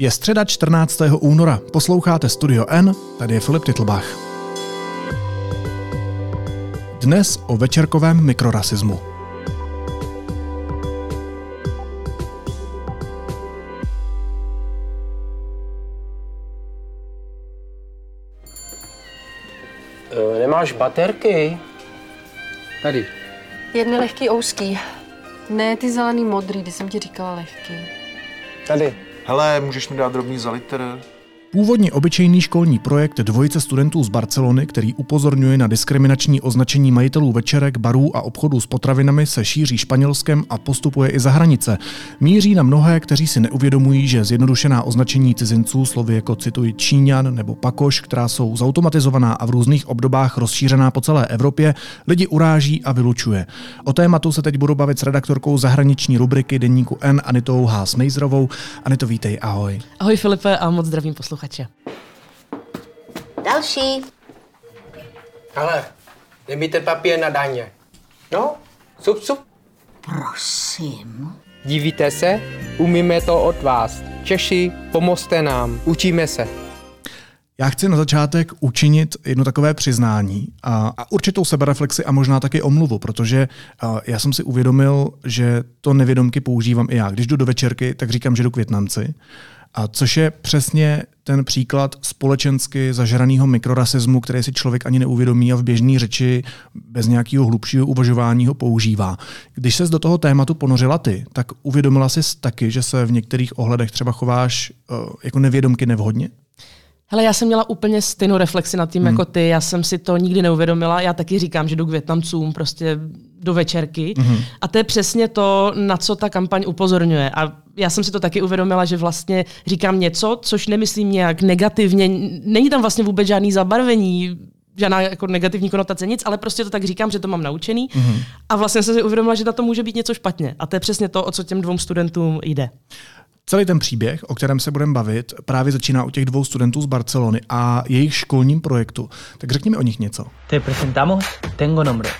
Je středa 14. února, posloucháte Studio N, tady je Filip Titlbach. Dnes o večerkovém mikrorasismu. E, Nemáš baterky? Tady. Jedny lehký ouský. Ne, ty zelený modrý, ty jsem ti říkala lehký. Tady. Hele, můžeš mi dát drobný za litr? Původně obyčejný školní projekt dvojice studentů z Barcelony, který upozorňuje na diskriminační označení majitelů večerek, barů a obchodů s potravinami, se šíří Španělskem a postupuje i za hranice. Míří na mnohé, kteří si neuvědomují, že zjednodušená označení cizinců, slovy jako cituji Číňan nebo Pakoš, která jsou zautomatizovaná a v různých obdobách rozšířená po celé Evropě, lidi uráží a vylučuje. O tématu se teď budu bavit s redaktorkou zahraniční rubriky Deníku N Anitou H. Smejzrovou. Anito, vítej, ahoj. Ahoj Filipe a moc zdravím posluchače. Další. Ale, nemíte papír na daně. No, sup, sup. Prosím. Divíte se? Umíme to od vás. Češi, pomozte nám. Učíme se. Já chci na začátek učinit jedno takové přiznání a, a určitou sebereflexi a možná taky omluvu, protože a, já jsem si uvědomil, že to nevědomky používám i já. Když jdu do večerky, tak říkám, že jdu k Větnamci. A což je přesně ten příklad společensky zažraného mikrorasismu, který si člověk ani neuvědomí a v běžné řeči bez nějakého hlubšího uvažování ho používá. Když se do toho tématu ponořila ty, tak uvědomila jsi taky, že se v některých ohledech třeba chováš uh, jako nevědomky nevhodně? Hele, já jsem měla úplně stejnou reflexi nad tím hmm. jako ty, já jsem si to nikdy neuvědomila, já taky říkám, že jdu k Větnamcům prostě do večerky hmm. a to je přesně to, na co ta kampaň upozorňuje a já jsem si to taky uvědomila, že vlastně říkám něco, což nemyslím nějak negativně, není tam vlastně vůbec žádný zabarvení, žádná jako negativní konotace, nic, ale prostě to tak říkám, že to mám naučený. Mm-hmm. A vlastně jsem si uvědomila, že na to může být něco špatně. A to je přesně to, o co těm dvou studentům jde. Celý ten příběh, o kterém se budeme bavit, právě začíná u těch dvou studentů z Barcelony a jejich školním projektu. Tak řekni mi o nich něco. Te presentamos Tengo Nombre.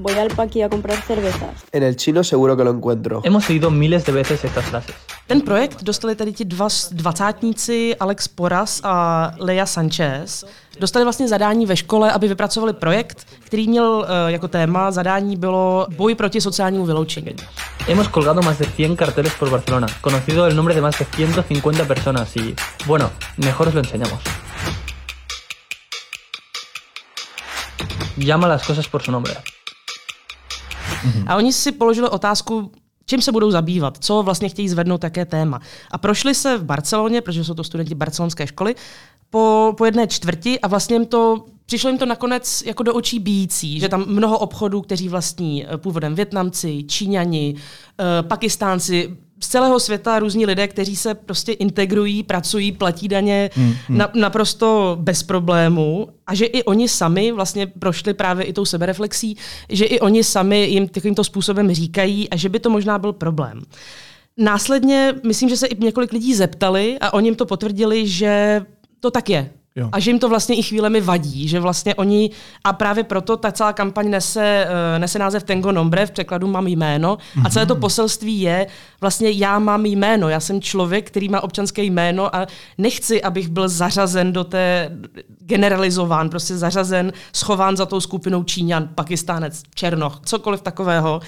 Voy al Paqui a comprar cervezas. En el chino seguro que lo encuentro. Hemos oído miles de veces estas frases. Ten projekt dostali tady ti dva dvacátníci, Alex Poras a Leia Sanchez. Dostali vlastně zadání ve škole, aby vypracovali projekt, který měl uh, jako téma, zadání bylo boj proti sociálnímu vyloučení. Hemos colgado más de 100 carteles por Barcelona, conocido el nombre de más de 150 personas y, bueno, mejor os lo enseñamos. Llama las cosas por su nombre. Mm-hmm. A oni si položili otázku, čím se budou zabývat, co vlastně chtějí zvednout, také téma. A prošli se v Barceloně, protože jsou to studenti barcelonské školy, po, po jedné čtvrti a vlastně jim to přišlo jim to nakonec jako do očí bíjící, že tam mnoho obchodů, kteří vlastní původem Větnamci, Číňani, Pakistánci, z celého světa různí lidé, kteří se prostě integrují, pracují, platí daně hmm, hmm. Na, naprosto bez problému a že i oni sami vlastně prošli právě i tou sebereflexí, že i oni sami jim takovýmto způsobem říkají a že by to možná byl problém. Následně myslím, že se i několik lidí zeptali a oni jim to potvrdili, že to tak je. Jo. A že jim to vlastně i chvílemi vadí, že vlastně oni, a právě proto ta celá kampaň nese, uh, nese název Tengo Nombre, v překladu mám jméno, mm-hmm. a celé to poselství je, vlastně já mám jméno, já jsem člověk, který má občanské jméno a nechci, abych byl zařazen do té, generalizován, prostě zařazen, schován za tou skupinou Číňan, Pakistánec, Černoch, cokoliv takového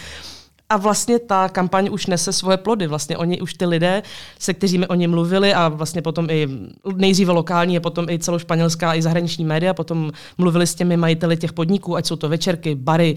a vlastně ta kampaň už nese svoje plody. Vlastně oni už ty lidé, se kterými oni mluvili a vlastně potom i nejdříve lokální a potom i celošpanělská i zahraniční média, potom mluvili s těmi majiteli těch podniků, ať jsou to večerky, bary,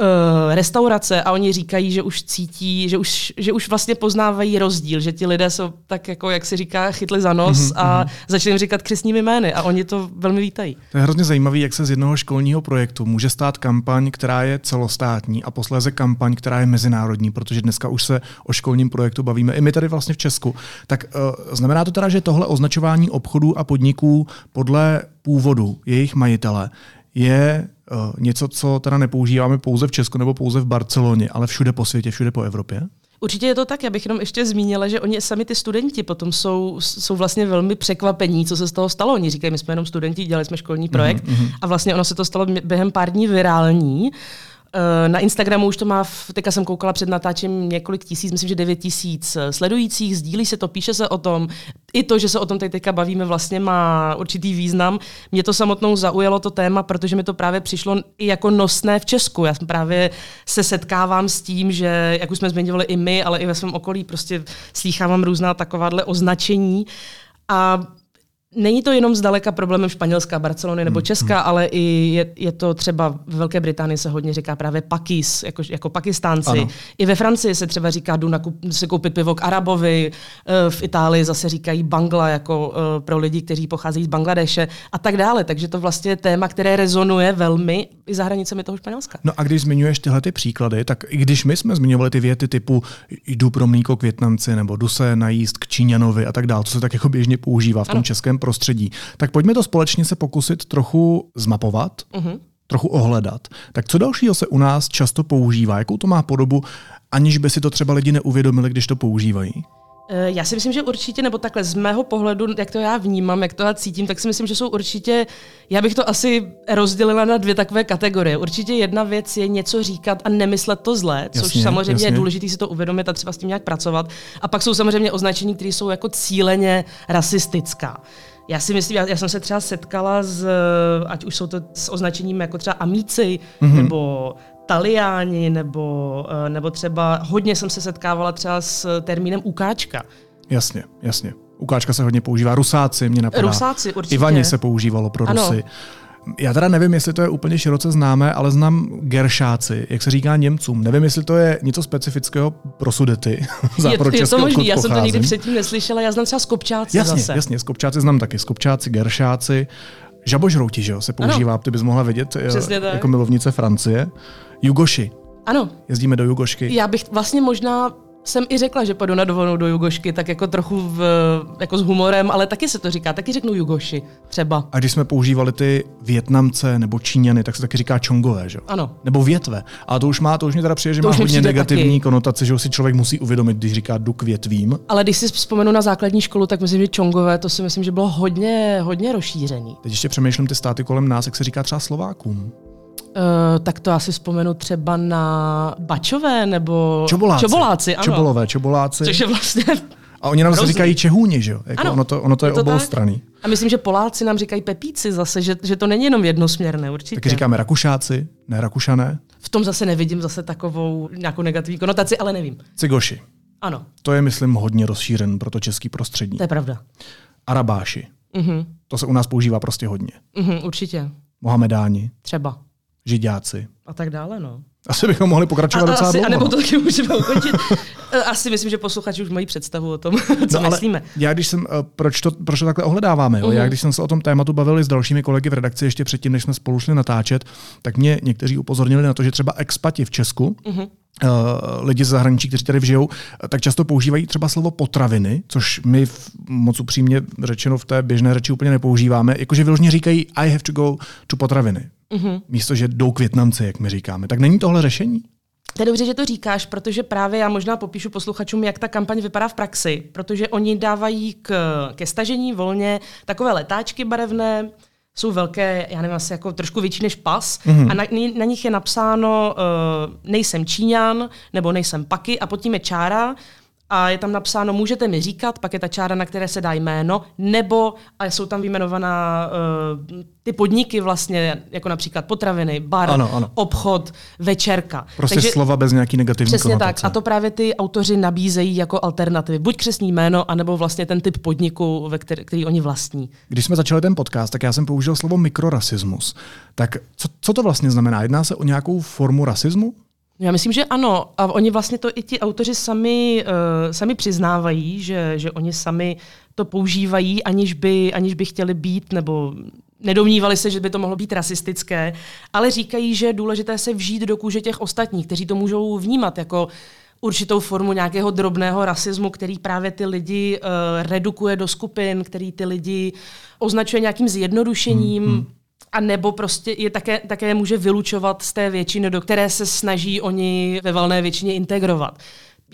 uh, restaurace a oni říkají, že už cítí, že už, že už vlastně poznávají rozdíl, že ti lidé jsou tak jako, jak se říká, chytli za nos mm-hmm. a začali jim říkat křesními jmény a oni to velmi vítají. To je hrozně zajímavé, jak se z jednoho školního projektu může stát kampaň, která je celostátní a posléze kampaň, která je mezinárodní, protože dneska už se o školním projektu bavíme i my tady vlastně v Česku. Tak uh, znamená to teda, že tohle označování obchodů a podniků podle původu jejich majitele je něco, co teda nepoužíváme pouze v Česku nebo pouze v Barceloně, ale všude po světě, všude po Evropě? Určitě je to tak. Já bych jenom ještě zmínila, že oni sami ty studenti potom jsou, jsou vlastně velmi překvapení, co se z toho stalo. Oni říkají, my jsme jenom studenti, dělali jsme školní projekt mm-hmm. a vlastně ono se to stalo během pár dní virální. Eh, Na Instagramu už to má, teďka jsem koukala před natáčením několik tisíc, myslím, že 9 tisíc eh, sledujících, sdílí se to, píše se o tom. I to, že se o tom teď teďka bavíme, vlastně má určitý význam. Mě to samotnou zaujalo to téma, protože mi to právě přišlo i jako nosné v Česku. Já jsem právě se setkávám s tím, že, jak už jsme zmiňovali i my, ale i ve svém okolí, prostě slýchávám různá takováhle označení. A Není to jenom zdaleka problémem Španělska, Barcelony nebo Česka, ale i je, je to třeba v Velké Británii se hodně říká právě pakis, jako, jako pakistánci. Ano. I ve Francii se třeba říká, jdu nakup, si koupit pivo k Arabovi, eh, v Itálii zase říkají bangla jako eh, pro lidi, kteří pocházejí z Bangladeše a tak dále. Takže to vlastně je téma, které rezonuje velmi i za hranicemi toho Španělska. No a když zmiňuješ tyhle ty příklady, tak i když my jsme zmiňovali ty věty typu jdu pro mlíko k Větnamci nebo jdu se najíst k Číňanovi a tak dále, co se tak jako běžně používá v tom Ano. českém prostředí, tak pojďme to společně se pokusit trochu zmapovat, Mhm. trochu ohledat. Tak co dalšího se u nás často používá? Jakou to má podobu, aniž by si to třeba lidi neuvědomili, když to používají? Eh, Já si myslím, že určitě, nebo takhle z mého pohledu, jak to já vnímám, jak to já cítím, tak si myslím, že jsou určitě, já bych to asi rozdělila na dvě takové kategorie. Určitě jedna věc je něco říkat a nemyslet to zlé, což Jasně, samozřejmě jasně. je důležité si to uvědomit a třeba s tím nějak pracovat. A pak jsou samozřejmě označení, které jsou jako cíleně rasistická. Já si myslím, já, já jsem se třeba setkala s, ať už jsou to s označením jako třeba amíci, mm-hmm. nebo taliáni, nebo, eh, nebo třeba hodně jsem se setkávala třeba s termínem ukáčka. Jasně, jasně. Ukáčka se hodně používá. Rusáci mě napadá. Rusáci, určitě. Ivani se používalo pro Ano. Rusy. Já teda nevím, jestli to je úplně široce známé, ale znám geršáci, jak se říká Němcům. Nevím, jestli to je něco specifického pro sudety. za Je, pro je to možný, já jsem to nikdy předtím neslyšela, já znám třeba skopčáci Jasně, zase. jasně, skopčáci znám taky. Skopčáci, geršáci, žabožrouti, že jo, se používá, ty bys mohla vidět eh, tak. jako milovnice Francie. Jugoši, Ano, jezdíme do Jugošky. já bych vlastně možná jsem i řekla, že půjdu na dovolenou do Jugošky, tak jako trochu v, jako s humorem, ale taky se to říká, taky řeknu Jugoši třeba. A když jsme používali ty Větnamce nebo Číňany, tak se taky říká čongové, že jo? Ano. Nebo větve. A to už má, to už mi teda přijde, že To má hodně negativní taky. konotace, že už si člověk musí uvědomit, když říká jdu k větvím. Ale když si vzpomenu na základní školu, tak myslím, že čongové, to si myslím, že bylo hodně, hodně rozšířený. Teď ještě přemýšlím ty státy kolem nás, jak se říká třeba Slovákům. Uh, tak to asi vzpomenu třeba na bačové nebo Čoboláci. čoboláci ano. Čobolové, čoboláci. Což je vlastně... A oni nám zase říkají Čehůni, že jo? Jako Ano, ono, to, ono to je, je to tak. A myslím, že Poláci nám říkají pepíci zase, že, že to není jenom jednosměrné, určitě. Taky říkáme Rakušáci, ne Rakušané. V tom zase nevidím zase takovou nějakou negativní konotaci, ale nevím. Cigoši. Ano, To je, myslím, hodně rozšířen pro to český prostředí. to je pravda. Arabáši. Mhm, To se u nás používá prostě hodně. mhm, určitě. Mohamedáni, Třeba. Židáci. A tak dále, no. Asi bychom mohli pokračovat A, docela asi, dlouho. a nebo to taky můžeme ukončit. E, Asi myslím, že posluchači už mají představu o tom, co No, myslíme. Já když jsem, eh, proč to, proč to takhle ohledáváme, jo? Mhm. Já když jsem se o tom tématu bavil s dalšími kolegy v redakci ještě předtím, než jsme spolu šli natáčet, tak mě někteří upozornili na to, že třeba expati v Česku, Mhm. uh, lidi z zahraničí, kteří tady žijou, tak často používají třeba slovo potraviny, což my v, moc upřímně řečeno v té běžné řeči úplně nepoužíváme, jakože vyloženě říkají I have to go to potraviny. Mhm. Místo, že jdou k Větnamci, jak my říkáme. Tak není tohle řešení? To je dobře, že to říkáš, protože právě já možná popíšu posluchačům, jak ta kampaň vypadá v praxi, protože oni dávají k, ke stažení volně takové letáčky barevné, jsou velké, já nevím, asi jako trošku větší než pas Mhm. a na, na nich je napsáno uh, nejsem Číňan nebo nejsem Paky a pod tím je čára a je tam napsáno, můžete mi říkat, pak je ta čára, na které se dá jméno, nebo a jsou tam vyjmenovaná uh, ty podniky vlastně, jako například potraviny, bar, Ano, ano. obchod, večerka. Prostě slova bez nějaký negativní Přesně konotace. tak. A to právě ty autoři nabízejí jako alternativy. Buď křesní jméno, anebo vlastně ten typ podniku, ve který, který oni vlastní. Když jsme začali ten podcast, tak já jsem použil slovo mikrorasismus. Tak co, co to vlastně znamená? Jedná se o nějakou formu rasismu? Já myslím, že ano. A oni vlastně to i ti autoři sami, uh, sami přiznávají, že, že oni sami to používají, aniž by, aniž by chtěli být, nebo nedomnívali se, že by to mohlo být rasistické, ale říkají, že je důležité se vžít do kůže těch ostatních, kteří to můžou vnímat jako určitou formu nějakého drobného rasismu, který právě ty lidi uh, redukuje do skupin, který ty lidi označuje nějakým zjednodušením. Hmm, hmm a nebo prostě je také, také může vylučovat z té většiny, do které se snaží oni ve valné většině integrovat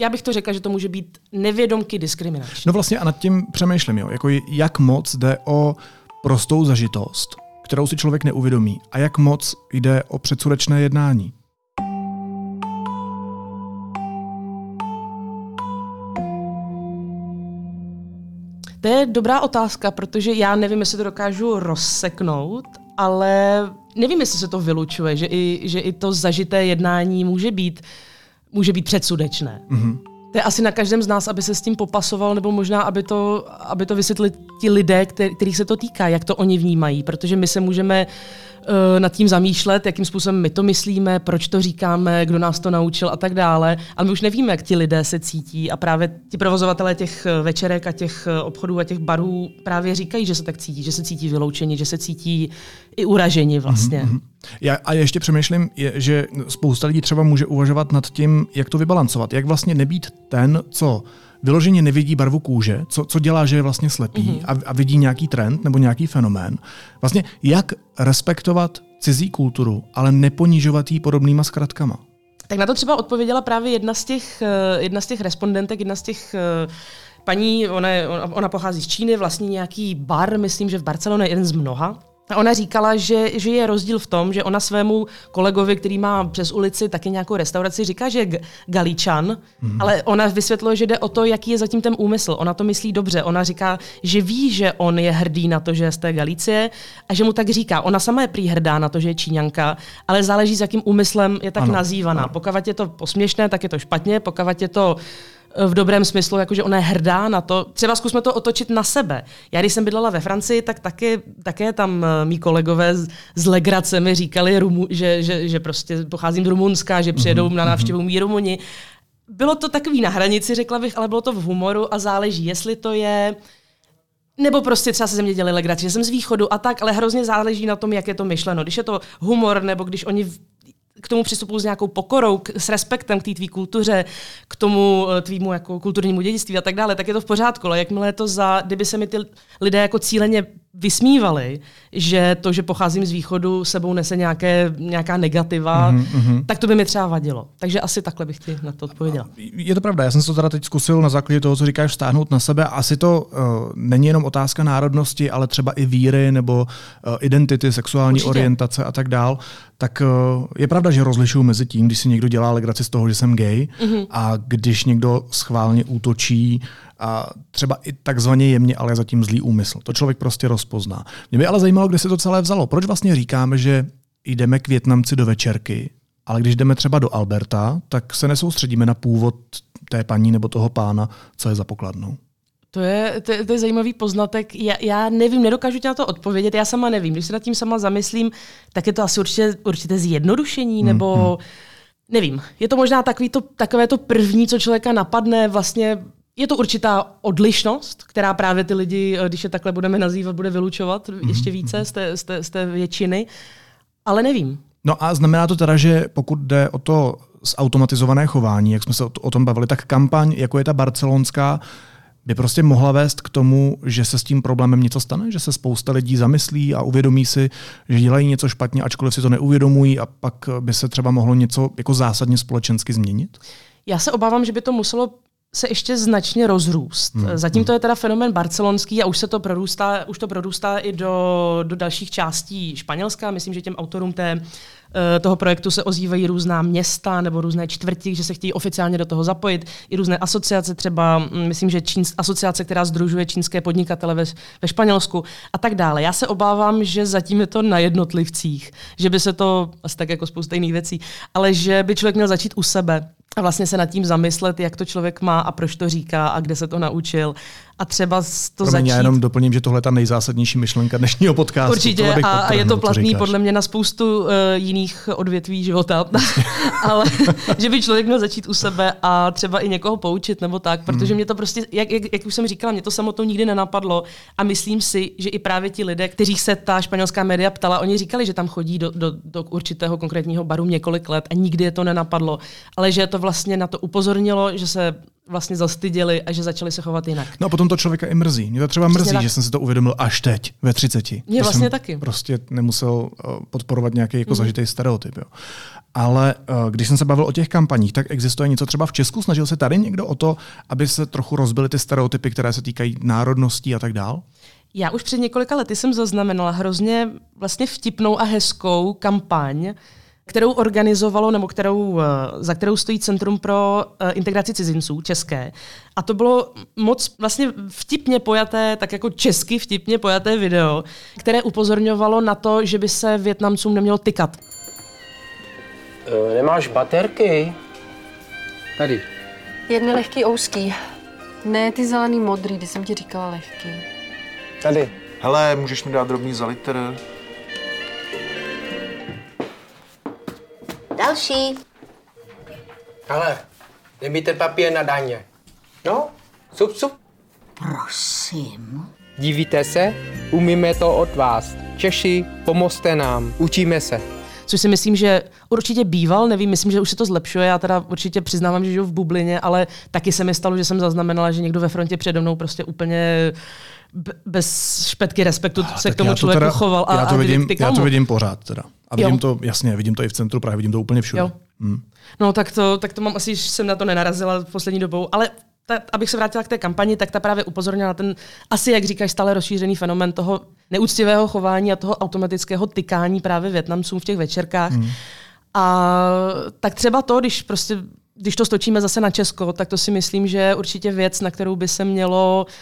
já bych to řekla, že to může být nevědomky diskriminační. No vlastně a nad tím přemýšlím, jo. Jako jak moc jde o prostou zažitost, kterou si člověk neuvědomí a jak moc jde o předsudečné jednání. To je dobrá otázka, protože já nevím, jestli to dokážu rozseknout ale nevím, jestli se to vylučuje, že i, že i to zažité jednání může být, může být předsudečné. Mm-hmm. To je asi na každém z nás, aby se s tím popasoval, nebo možná, aby to, aby to vysvětlili ti lidé, kterých se to týká, jak to oni vnímají, protože my se můžeme uh, nad tím zamýšlet, jakým způsobem my to myslíme, proč to říkáme, kdo nás to naučil a tak dále, ale my už nevíme, jak ti lidé se cítí a právě ti provozovatelé těch eh, večerek a těch eh, obchodů a těch barů právě říkají, že se tak cítí, že se cítí vyloučení, že se cítí i uraženi vlastně. Mm-hmm. Já, a ještě přemýšlím, je, že spousta lidí třeba může uvažovat nad tím, jak to vybalancovat, jak vlastně nebýt ten, co vyloženě nevidí barvu kůže, co, co dělá, že je vlastně slepý mm-hmm. a, a vidí nějaký trend nebo nějaký fenomén. Vlastně jak respektovat cizí kulturu, ale neponižovat jí podobnýma zkratkama. Tak na to třeba odpověděla právě jedna z těch, eh, jedna z těch respondentek, jedna z těch eh, paní, ona, ona pochází z Číny, vlastně nějaký bar, myslím, že v Barceloně jeden z mnoha, ona říkala, že, že je rozdíl v tom, že ona svému kolegovi, který má přes ulici taky nějakou restauraci, říká, že je galíčan, mm. ale ona vysvětluje, že jde o to, jaký je zatím ten úmysl. Ona to myslí dobře. Ona říká, že ví, že on je hrdý na to, že je z té Galicie a že mu tak říká. Ona sama je prý hrdá na to, že je Číňanka, ale záleží, s jakým úmyslem je tak ano, nazývaná. Ano. Pokud je to posměšné, tak je to špatně, pokud je to v dobrém smyslu, jakože ona je hrdá na to. Třeba zkusme to otočit na sebe. Já když jsem bydlela ve Francii, tak taky, také tam eh, mý kolegové z, z Legrace mi říkali, Rumu, že, že, že prostě pocházím z Rumunska, že přijedou mm-hmm. na návštěvu mý Rumuni. Bylo to takový na hranici, řekla bych, ale bylo to v humoru a záleží, jestli to je nebo prostě třeba se ze mě dělali legraci, že jsem z východu a tak, ale hrozně záleží na tom, jak je to myšleno. Když je to humor, nebo když oni k tomu přistupuju s nějakou pokorou, k, s respektem k té tvý kultuře, k tomu eh, tvýmu jako kulturnímu dědictví a tak dále, tak je to v pořádku. Ale jakmile je to za, kdyby se mi ty lidé jako cíleně vysmívali, že to, že pocházím z východu, sebou nese nějaké, nějaká negativa, mm-hmm. tak to by mi třeba vadilo. Takže asi takhle bych ti na to odpověděla. Je to pravda, já jsem to teda teď zkusil na základě toho, co říkáš, stáhnout na sebe. Asi to uh, není jenom otázka národnosti, ale třeba i víry nebo uh, identity, sexuální Určitě. orientace a tak dál. Tak uh, je pravda, že rozlišuju mezi tím, když si někdo dělá legraci z toho, že jsem gay, mm-hmm. a když někdo schválně útočí a třeba i takzvaně jemně, ale zatím zlý úmysl. To člověk prostě rozpozná. Mě by ale zajímalo, kde se to celé vzalo. Proč vlastně říkáme, že jdeme k Větnamci do večerky, ale když jdeme třeba do Alberta, tak se nesoustředíme na původ té paní nebo toho pána, co je za pokladnou. To je, to, je, to je zajímavý poznatek. Já, já nevím, nedokážu ti na to odpovědět, já sama nevím. Když se nad tím sama zamyslím, tak je to asi určitě, určité zjednodušení, nebo hmm, hmm. nevím. Je to možná takový to, takové to první, co člověka napadne, vlastně je to určitá odlišnost, která právě ty lidi, eh, když je takhle budeme nazývat, bude vylučovat mm-hmm. ještě více z té, z, té, z té většiny, ale nevím. No a znamená to teda, že pokud jde o to zautomatizované chování, jak jsme se o tom bavili, tak kampaň, jako je ta barcelonská, by prostě mohla vést k tomu, že se s tím problémem něco stane, že se spousta lidí zamyslí a uvědomí si, že dělají něco špatně, ačkoliv si to neuvědomují a pak by se třeba mohlo něco jako zásadně společensky změnit? Já se obávám, že by to muselo se ještě značně rozrůst. Hmm. Zatím to je teda fenomen barcelonský a už se to prorůstá, už to prorůstá i do, do dalších částí Španělska. Myslím, že těm autorům té, eh, toho projektu se ozývají různá města nebo různé čtvrti, že se chtějí oficiálně do toho zapojit. I různé asociace, třeba hm, myslím, že čín, asociace, která združuje čínské podnikatele ve, ve Španělsku a tak dále. Já se obávám, že zatím je to na jednotlivcích, že by se to, asi tak jako spousta jiných věcí, ale že by člověk měl začít u sebe a vlastně se nad tím zamyslet, jak to člověk má a proč to říká a kde se to naučil a třeba to Promiň, začít... Já jenom doplním, že tohle je ta nejzásadnější myšlenka dnešního podcastu. Určitě a, a je to platný podle mě na spoustu uh, jiných odvětví života, ale že by člověk měl začít u sebe a třeba i někoho poučit nebo tak, protože hmm. mě to prostě, jak, jak, jak už jsem říkala, mě to samotnou nikdy nenapadlo a myslím si, že i právě ti lidé, kteřích se ta španělská média ptala, oni říkali, že tam chodí do, do, do určitého konkrétního baru několik let a nikdy je to nenapadlo, ale že to vlastně na to upozornilo, že se vlastně zastyděli a že začali se chovat jinak. No a potom to člověka i mrzí. Mě to třeba mrzí, tak. že jsem si to uvědomil až teď, ve 30. Mě vlastně jsem taky. Prostě nemusel eh, podporovat nějaký jako mm. zažitý stereotyp. Jo. Ale eh, když jsem se bavil o těch kampaních, tak existuje něco třeba v Česku? Snažil se tady někdo o to, aby se trochu rozbily ty stereotypy, které se týkají národností a tak dál? Já už před několika lety jsem zaznamenala hrozně vlastně vtipnou a hezkou kampaň, kterou organizovalo, nebo kterou, eh, za kterou stojí Centrum pro eh, integraci cizinců české. A to bylo moc vlastně vtipně pojaté, tak jako česky vtipně pojaté video, které upozorňovalo na to, že by se Větnamcům nemělo tykat. E, nemáš baterky? Tady. Jedny lehký ouský. Ne ty zelený modrý, když jsem ti říkala lehký. Tady. Hele, můžeš mi dát drobný za litr? Další. Ale, nebíte papír na daně. No, sup, sup. Prosím. Divíte se? Umíme to od vás. Češi, pomozte nám. Učíme se. Což si myslím, že určitě býval, nevím, myslím, že už se to zlepšuje. Já teda určitě přiznávám, že žiju v bublině, ale taky se mi stalo, že jsem zaznamenala, že někdo ve frontě přede mnou prostě úplně bez špetky respektu se Tak k tomu člověku teda- choval. A, já to a vidím, já to vidím pořád teda. A vidím Jo. to, jasně, vidím to i v centru Prahy, vidím to úplně všude. Jo. Hmm. No tak to, tak to mám asi, jsem na to nenarazila v poslední dobou, ale ta, abych se vrátila k té kampani, tak ta právě upozornila na ten asi, jak říkáš, stále rozšířený fenomen toho neúctivého chování a toho automatického tykání právě Větnamcům v těch večerkách. Hmm. A tak třeba to, když prostě když to stočíme zase na Česko, tak to si myslím, že je určitě věc, na kterou by se mělo eh,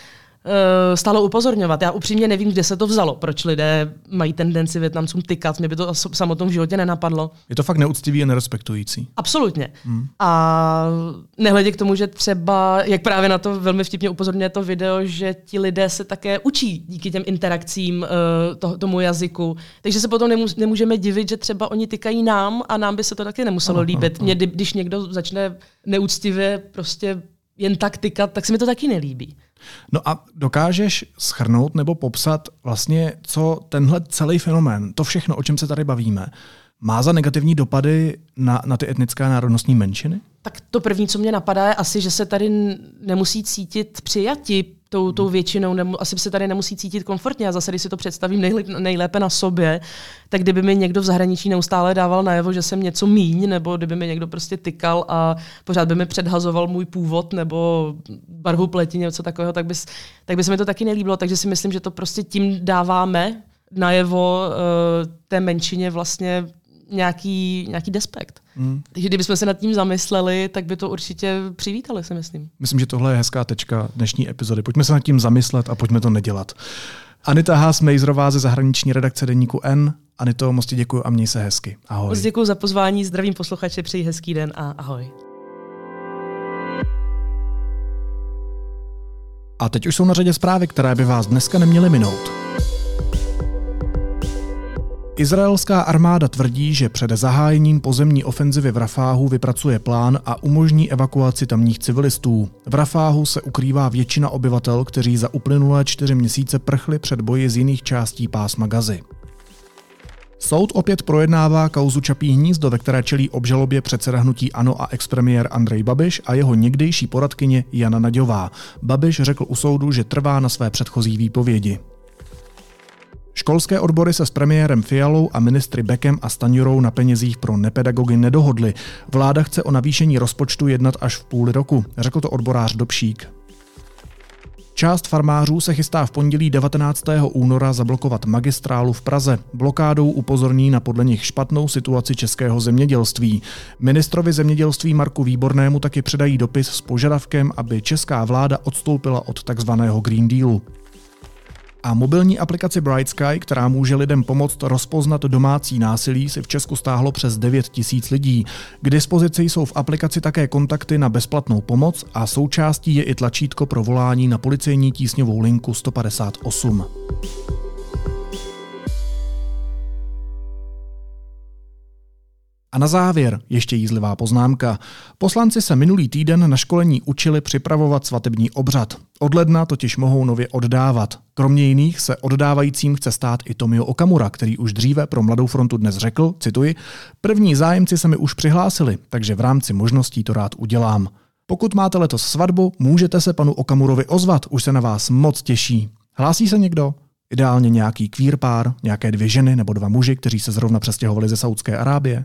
stále upozorňovat. Já upřímně nevím, kde se to vzalo, proč lidé mají tendenci Větnamcům tykat. Mě by to samotnou v životě nenapadlo. Je to fakt neúctivý a nerespektující. Absolutně. Hmm. A nehledě k tomu, že třeba, jak právě na to velmi vtipně upozorňuje to video, že ti lidé se také učí díky těm interakcím uh, to, tomu jazyku. Takže se potom nemů- nemůžeme divit, že třeba oni tykají nám a nám by se to taky nemuselo líbit. Mně, kdy- když někdo začne neúctivě prostě jen tak tykat, tak se mi to taky nelíbí. No a dokážeš schrnout nebo popsat vlastně, co tenhle celý fenomén, to všechno, o čem se tady bavíme, má za negativní dopady na, na ty etnické a národnostní menšiny? Tak to první, co mě napadá, je asi, že se tady nemusí cítit přijati tou, tou většinou, nemu, asi se tady nemusí cítit komfortně. A zase, když si to představím nejlépe, nejlépe na sobě, tak kdyby mi někdo v zahraničí neustále dával najevo, že jsem něco míň, nebo kdyby mi někdo prostě tykal a pořád by mi předhazoval můj původ nebo barvu pleti, něco takového, tak, bys, tak by se mi to taky nelíbilo. Takže si myslím, že to prostě tím dáváme najevo uh, té menšině vlastně nějaký, nějaký despekt. Hmm. Takže kdybychom se nad tím zamysleli, tak by to určitě přivítali, si myslím. Myslím, že tohle je hezká tečka dnešní epizody. Pojďme se nad tím zamyslet a pojďme to nedělat. Anita Haas Mejzrová ze zahraniční redakce Deníku N. Anito, moc ti děkuji a měj se hezky. Ahoj. Moc děkuji za pozvání, zdravím posluchače, přeji hezký den a ahoj. A teď už jsou na řadě zprávy, které by vás dneska neměly minout. Izraelská armáda tvrdí, že před zahájením pozemní ofenzivy v Rafáhu vypracuje plán a umožní evakuaci tamních civilistů. V Rafáhu se ukrývá většina obyvatel, kteří za uplynulé čtyři měsíce prchli před boji z jiných částí pásma Gazy. Soud opět projednává kauzu Čapí hnízdo, ve které čelí obžalobě předseda hnutí ANO a expremiér Andrej Babiš a jeho někdejší poradkyně Jana Naďová. Babiš řekl u soudu, že trvá na své předchozí výpovědi. Školské odbory se s premiérem Fialou a ministry Bekem a Stanjurou na penězích pro nepedagogy nedohodly. Vláda chce o navýšení rozpočtu jednat až v půli roku, řekl to odborář Dobšík. Část farmářů se chystá v pondělí 19. února zablokovat magistrálu v Praze. Blokádou upozorní na podle nich špatnou situaci českého zemědělství. Ministrovi zemědělství Marku Výbornému taky předají dopis s požadavkem, aby česká vláda odstoupila od takzvaného Green Dealu. A mobilní aplikaci Bright Sky, která může lidem pomoct rozpoznat domácí násilí, si v Česku stáhlo přes 9 tisíc lidí. K dispozici jsou v aplikaci také kontakty na bezplatnou pomoc a součástí je i tlačítko pro volání na policejní tísňovou linku 158. A na závěr ještě jízlivá poznámka. Poslanci se minulý týden na školení učili připravovat svatební obřad. Od ledna totiž mohou nově oddávat. Kromě jiných se oddávajícím chce stát i Tomio Okamura, který už dříve pro Mladou frontu dnes řekl, cituji, první zájemci se mi už přihlásili, takže v rámci možností to rád udělám. Pokud máte letos svatbu, můžete se panu Okamurovi ozvat, už se na vás moc těší. Hlásí se někdo? Ideálně nějaký queer pár, nějaké dvě ženy nebo dva muži, kteří se zrovna přestěhovali ze Saudské Arábie?